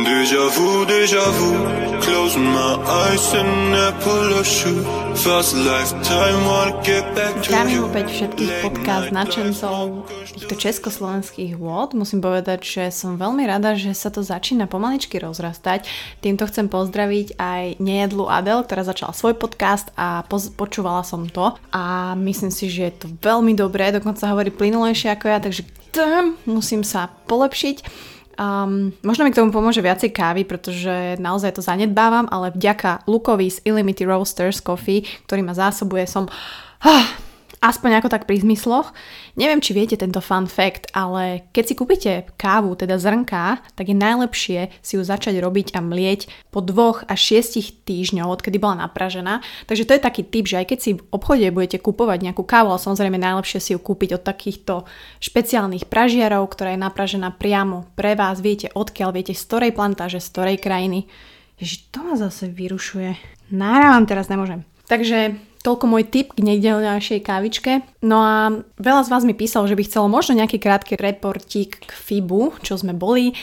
Deja vu, deja vu Closing my eyes and I pull a shoe Fast lifetime, wanna get back to you opäť všetkých podcast načencov týchto československých vôd. Musím povedať, že som veľmi rada, že sa to začína pomaličky rozrastať. Týmto chcem pozdraviť aj nejedlu Adel, ktorá začala svoj podcast a poz- počúvala som to a myslím si, že je to veľmi dobré, dokonca hovorí plynulejšie ako ja, takže tým, musím sa polepšiť. Um, možno mi k tomu pomôže viacej kávy, pretože naozaj to zanedbávam, ale vďaka Lukovi z Illimity Roasters Coffee, ktorý ma zásobuje, som... Ah, aspoň ako tak pri zmysloch. Neviem, či viete tento fun fact, ale keď si kúpite kávu, teda zrnká, tak je najlepšie si ju začať robiť a mlieť po dvoch až šiestich týždňov, odkedy bola napražená. Takže to je taký tip, že aj keď si v obchode budete kupovať nejakú kávu, ale samozrejme najlepšie si ju kúpiť od takýchto špeciálnych pražiarov, ktorá je napražená priamo pre vás, viete odkiaľ, viete z ktorej plantáže, z ktorej krajiny. Ježiš, to ma zase vyrušuje. Nárávam teraz nemôžem. Takže toľko môj tip k nedelňajšej kávičke. No a veľa z vás mi písalo, že by chcelo možno nejaký krátky reportík k FIBu, čo sme boli.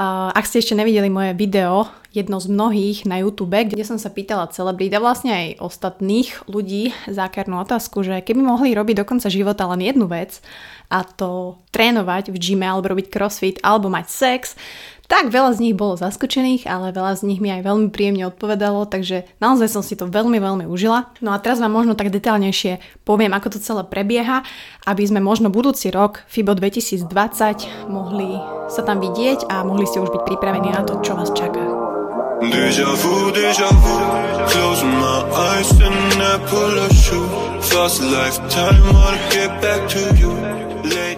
Ak ste ešte nevideli moje video, jedno z mnohých na YouTube, kde som sa pýtala celebrít a vlastne aj ostatných ľudí zákernú otázku, že keby mohli robiť do konca života len jednu vec a to trénovať v gyme alebo robiť crossfit alebo mať sex, tak veľa z nich bolo zaskočených, ale veľa z nich mi aj veľmi príjemne odpovedalo, takže naozaj som si to veľmi, veľmi užila. No a teraz vám možno tak detaľnejšie poviem, ako to celé prebieha, aby sme možno budúci rok, FIBO 2020, mohli sa tam vidieť a mohli ste už byť pripravení na to, čo vás čaká. Deja vu, deja vu Closing my eyes and I pull a shoe Fast lifetime, wanna get back to you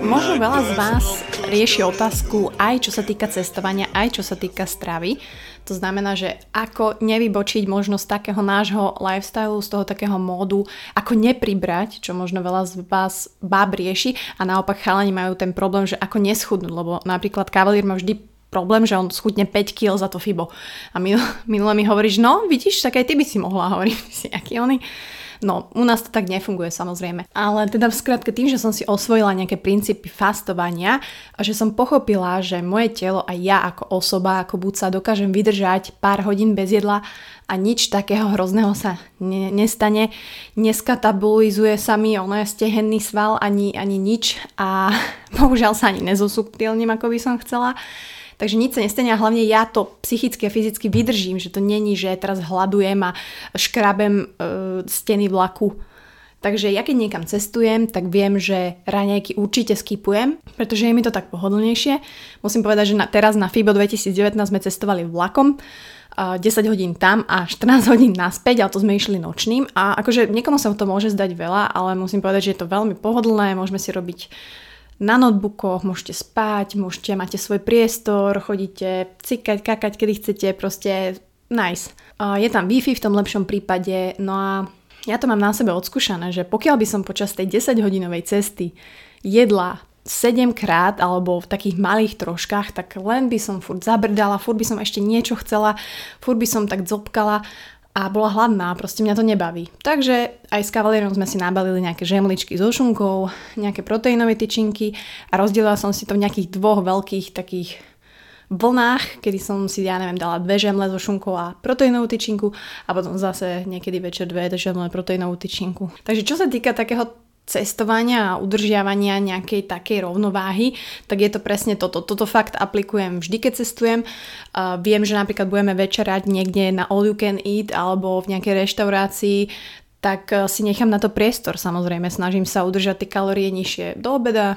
Možno veľa z vás rieši otázku aj čo sa týka cestovania, aj čo sa týka stravy. To znamená, že ako nevybočiť možno z takého nášho lifestylu, z toho takého módu, ako nepribrať, čo možno veľa z vás báb rieši a naopak chalani majú ten problém, že ako neschudnúť, lebo napríklad kavalír má vždy problém, že on schudne 5 kg za to FIBO. A minule, mi hovoríš, no vidíš, tak aj ty by si mohla hovoriť, si aký oný. No, u nás to tak nefunguje samozrejme. Ale teda v skratke tým, že som si osvojila nejaké princípy fastovania a že som pochopila, že moje telo a ja ako osoba, ako buď sa dokážem vydržať pár hodín bez jedla a nič takého hrozného sa ne- nestane. Neskatabolizuje sa mi ono je stehenný sval ani, ani nič a bohužiaľ sa ani nezosubtilním, ako by som chcela. Takže nič sa nestane a hlavne ja to psychicky a fyzicky vydržím, že to není, že teraz hľadujem a škrabem e, steny vlaku. Takže ja keď niekam cestujem, tak viem, že raňajky určite skipujem, pretože je mi to tak pohodlnejšie. Musím povedať, že na, teraz na FIBO 2019 sme cestovali vlakom, a 10 hodín tam a 14 hodín naspäť, ale to sme išli nočným a akože niekomu sa to môže zdať veľa, ale musím povedať, že je to veľmi pohodlné, môžeme si robiť na notebookoch, môžete spať, môžete, máte svoj priestor, chodíte cikať, kakať, kedy chcete, proste nice. Je tam Wi-Fi v tom lepšom prípade, no a ja to mám na sebe odskúšané, že pokiaľ by som počas tej 10-hodinovej cesty jedla 7 krát alebo v takých malých troškách, tak len by som furt zabrdala, furt by som ešte niečo chcela, furt by som tak zopkala a bola hladná, proste mňa to nebaví. Takže aj s kavalierom sme si nabalili nejaké žemličky so šunkou, nejaké proteínové tyčinky a rozdelila som si to v nejakých dvoch veľkých takých vlnách, kedy som si, ja neviem, dala dve žemle so šunkou a proteínovú tyčinku a potom zase niekedy večer dve žemle proteínovú tyčinku. Takže čo sa týka takého cestovania a udržiavania nejakej takej rovnováhy, tak je to presne toto. Toto fakt aplikujem vždy, keď cestujem. Uh, viem, že napríklad budeme večerať niekde na all you can eat alebo v nejakej reštaurácii, tak uh, si nechám na to priestor samozrejme. Snažím sa udržať tie kalórie nižšie do obeda,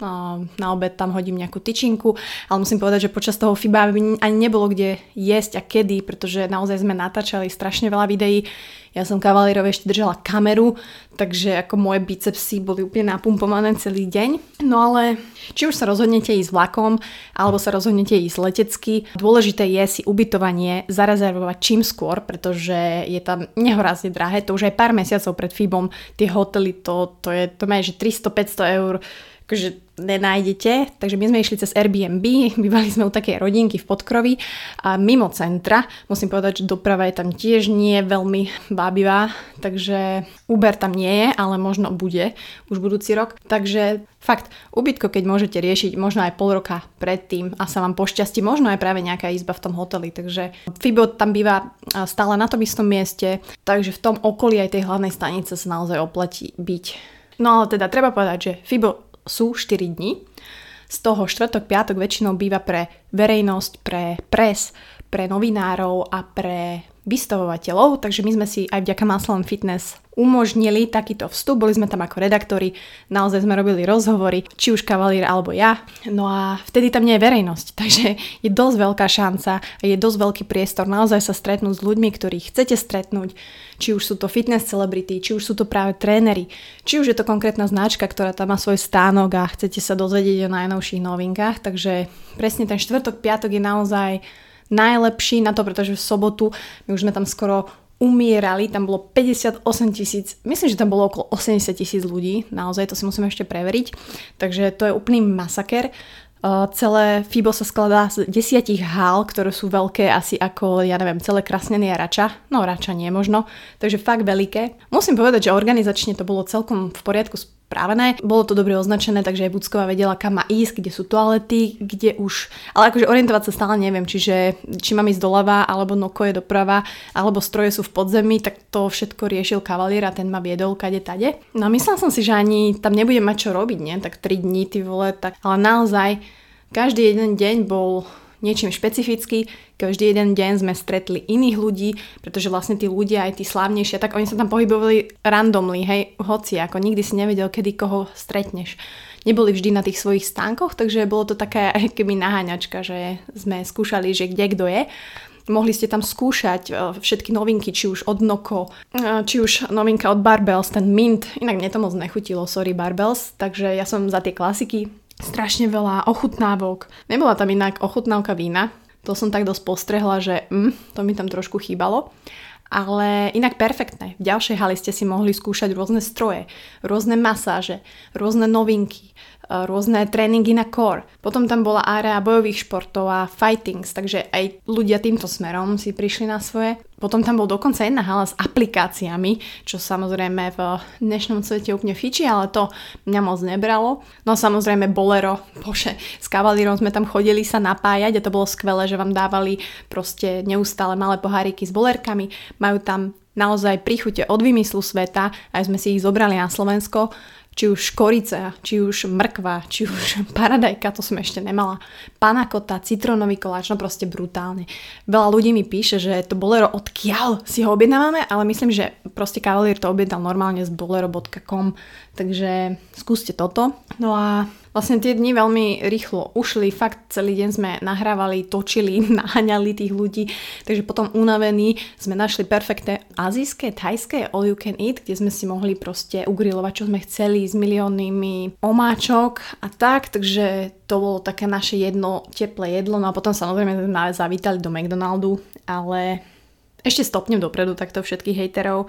na obed tam hodím nejakú tyčinku, ale musím povedať, že počas toho FIBA ani nebolo kde jesť a kedy, pretože naozaj sme natáčali strašne veľa videí. Ja som kavalírovi ešte držala kameru, takže ako moje bicepsy boli úplne napumpované celý deň. No ale či už sa rozhodnete ísť vlakom, alebo sa rozhodnete ísť letecky, dôležité je si ubytovanie zarezervovať čím skôr, pretože je tam nehorázne drahé. To už aj pár mesiacov pred FIBom tie hotely, to, to je, to má, že 300-500 eur akože nenájdete. Takže my sme išli cez Airbnb, bývali sme u takej rodinky v Podkrovi a mimo centra. Musím povedať, že doprava je tam tiež nie veľmi bábivá, takže Uber tam nie je, ale možno bude už budúci rok. Takže fakt, ubytko, keď môžete riešiť možno aj pol roka predtým a sa vám pošťastí, možno aj práve nejaká izba v tom hoteli. Takže Fibo tam býva stále na tom istom mieste, takže v tom okolí aj tej hlavnej stanice sa naozaj oplatí byť. No ale teda treba povedať, že Fibo sú 4 dní. Z toho štvrtok, piatok väčšinou býva pre verejnosť, pre pres, pre novinárov a pre vystavovateľov, takže my sme si aj vďaka Muscle Fitness umožnili takýto vstup, boli sme tam ako redaktori, naozaj sme robili rozhovory, či už kavalír alebo ja, no a vtedy tam nie je verejnosť, takže je dosť veľká šanca je dosť veľký priestor naozaj sa stretnúť s ľuďmi, ktorých chcete stretnúť, či už sú to fitness celebrity, či už sú to práve tréneri, či už je to konkrétna značka, ktorá tam má svoj stánok a chcete sa dozvedieť o najnovších novinkách, takže presne ten štvrtok, piatok je naozaj najlepší na to, pretože v sobotu my už sme tam skoro umierali, tam bolo 58 tisíc, myslím, že tam bolo okolo 80 tisíc ľudí, naozaj to si musíme ešte preveriť, takže to je úplný masaker. Uh, celé FIBO sa skladá z desiatich hál, ktoré sú veľké asi ako, ja neviem, celé krasnenie a rača. No rača nie možno, takže fakt veľké. Musím povedať, že organizačne to bolo celkom v poriadku správené. Bolo to dobre označené, takže aj Bucková vedela, kam má ísť, kde sú toalety, kde už... Ale akože orientovať sa stále neviem, čiže či mám ísť doľava, alebo noko je doprava, alebo stroje sú v podzemí, tak to všetko riešil kavalier a ten ma viedol kade tade. No a myslel som si, že ani tam nebudem mať čo robiť, nie? Tak 3 dní, ty vole, tak... Ale naozaj, každý jeden deň bol niečím špecifický. Každý jeden deň sme stretli iných ľudí, pretože vlastne tí ľudia, aj tí slávnejšie, tak oni sa tam pohybovali randomly, hej, hoci, ako nikdy si nevedel, kedy koho stretneš. Neboli vždy na tých svojich stánkoch, takže bolo to také keby naháňačka, že sme skúšali, že kde kto je mohli ste tam skúšať e, všetky novinky, či už od Noko, e, či už novinka od Barbells, ten Mint, inak mne to moc nechutilo, sorry Barbells, takže ja som za tie klasiky, strašne veľa ochutnávok. Nebola tam inak ochutnávka vína, to som tak dosť postrehla, že mm, to mi tam trošku chýbalo. Ale inak perfektné. V ďalšej hali ste si mohli skúšať rôzne stroje, rôzne masáže, rôzne novinky, rôzne tréningy na core. Potom tam bola área bojových športov a fightings, takže aj ľudia týmto smerom si prišli na svoje. Potom tam bol dokonca jedna hala s aplikáciami, čo samozrejme v dnešnom svete úplne fiči, ale to mňa moc nebralo. No samozrejme Bolero, bože, s kavalírom sme tam chodili sa napájať a to bolo skvelé, že vám dávali proste neustále malé poháriky s bolerkami. Majú tam naozaj príchute od vymyslu sveta, aj sme si ich zobrali na Slovensko či už škorica, či už mrkva, či už paradajka, to som ešte nemala, panakota, citrónový koláč, no proste brutálne. Veľa ľudí mi píše, že to bolero odkiaľ si ho objednávame, ale myslím, že proste kavalier to objednal normálne z bolero.com, takže skúste toto. No a Vlastne tie dni veľmi rýchlo ušli, fakt celý deň sme nahrávali, točili, naháňali tých ľudí, takže potom unavení sme našli perfektné azijské, thajské all you can eat, kde sme si mohli proste ugrilovať, čo sme chceli s miliónnymi omáčok a tak, takže to bolo také naše jedno teplé jedlo, no a potom samozrejme sme zavítali do McDonaldu, ale ešte stopnem dopredu takto všetkých hejterov.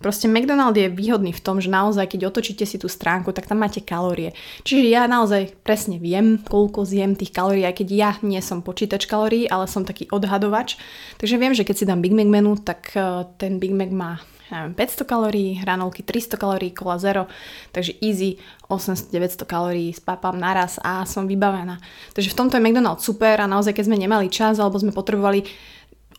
Proste McDonald je výhodný v tom, že naozaj, keď otočíte si tú stránku, tak tam máte kalórie. Čiže ja naozaj presne viem, koľko zjem tých kalórií, aj keď ja nie som počítač kalórií, ale som taký odhadovač. Takže viem, že keď si dám Big Mac menu, tak eh, ten Big Mac má neviem, 500 kalórií, hranolky 300 kalórií, kola zero, takže easy 800-900 kalórií spápam naraz a som vybavená. Takže v tomto je McDonald's super a naozaj keď sme nemali čas alebo sme potrebovali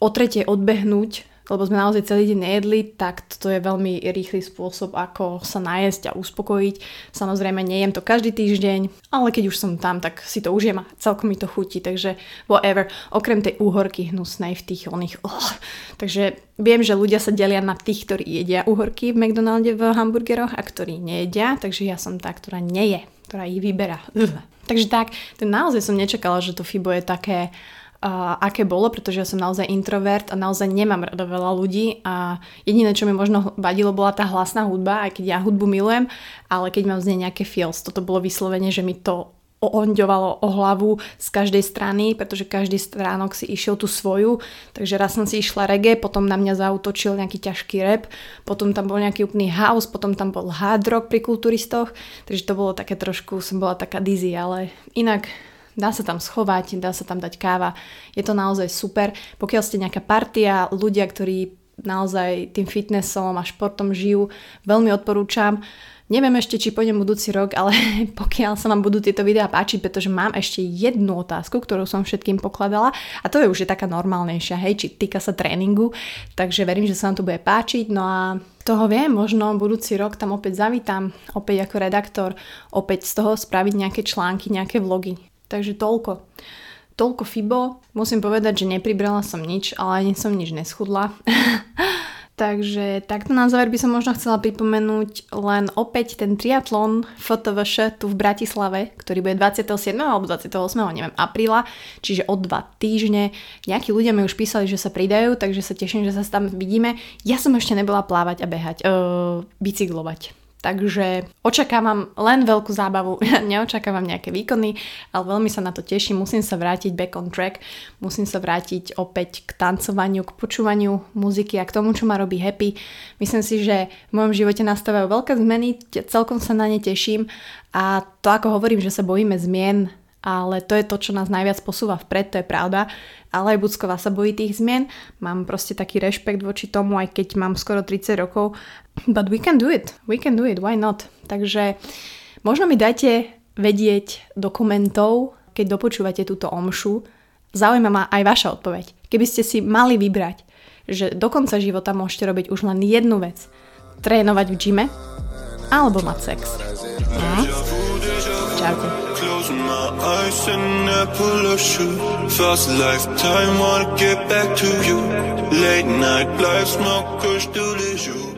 o tretie odbehnúť lebo sme naozaj celý deň nejedli, tak to je veľmi rýchly spôsob, ako sa najesť a uspokojiť. Samozrejme, nejem to každý týždeň, ale keď už som tam, tak si to užijem a celkom mi to chutí, takže whatever. Okrem tej úhorky hnusnej v tých oných... Oh. Takže viem, že ľudia sa delia na tých, ktorí jedia úhorky v McDonalde v hamburgeroch a ktorí nejedia, takže ja som tá, ktorá neje, ktorá ich vyberá. Takže tak, to naozaj som nečakala, že to FIBO je také uh, aké bolo, pretože ja som naozaj introvert a naozaj nemám rada veľa ľudí a jediné, čo mi možno vadilo, bola tá hlasná hudba, aj keď ja hudbu milujem, ale keď mám z nej nejaké feels, toto bolo vyslovene, že mi to oonďovalo o hlavu z každej strany, pretože každý stránok si išiel tú svoju, takže raz som si išla reggae, potom na mňa zautočil nejaký ťažký rap, potom tam bol nejaký úplný house, potom tam bol hard rock pri kulturistoch, takže to bolo také trošku, som bola taká dizzy, ale inak dá sa tam schovať, dá sa tam dať káva, je to naozaj super. Pokiaľ ste nejaká partia, ľudia, ktorí naozaj tým fitnessom a športom žijú, veľmi odporúčam. Neviem ešte, či pôjdem budúci rok, ale pokiaľ sa vám budú tieto videá páčiť, pretože mám ešte jednu otázku, ktorú som všetkým pokladala a to je už je taká normálnejšia, hej, či týka sa tréningu, takže verím, že sa vám to bude páčiť, no a toho viem, možno budúci rok tam opäť zavítam, opäť ako redaktor, opäť z toho spraviť nejaké články, nejaké vlogy. Takže toľko. Toľko Fibo. Musím povedať, že nepribrala som nič, ale ani som nič neschudla. Takže takto na záver by som možno chcela pripomenúť len opäť ten triatlon FTVŠ tu v Bratislave, ktorý bude 27. alebo 28. neviem, apríla, čiže o dva týždne. Nejakí ľudia mi už písali, že sa pridajú, takže sa teším, že sa tam vidíme. Ja som ešte nebola plávať a behať, uh, bicyklovať. Takže očakávam len veľkú zábavu, neočakávam nejaké výkony, ale veľmi sa na to teším. Musím sa vrátiť back on track, musím sa vrátiť opäť k tancovaniu, k počúvaniu muziky a k tomu, čo ma robí happy. Myslím si, že v mojom živote nastávajú veľké zmeny, celkom sa na ne teším a to ako hovorím, že sa bojíme zmien, ale to je to, čo nás najviac posúva vpred, to je pravda. Ale aj Bucková sa bojí tých zmien, mám proste taký rešpekt voči tomu, aj keď mám skoro 30 rokov. But we can do it, we can do it, why not? Takže možno mi dajte vedieť dokumentov, keď dopočúvate túto omšu. Zaujíma ma aj vaša odpoveď. Keby ste si mali vybrať, že do konca života môžete robiť už len jednu vec. Trénovať v gyme alebo mať sex. Hm? Čaute. My eyes and I pull shoe. Fast lifetime, wanna get back to you. Late night life, smoke, push to the.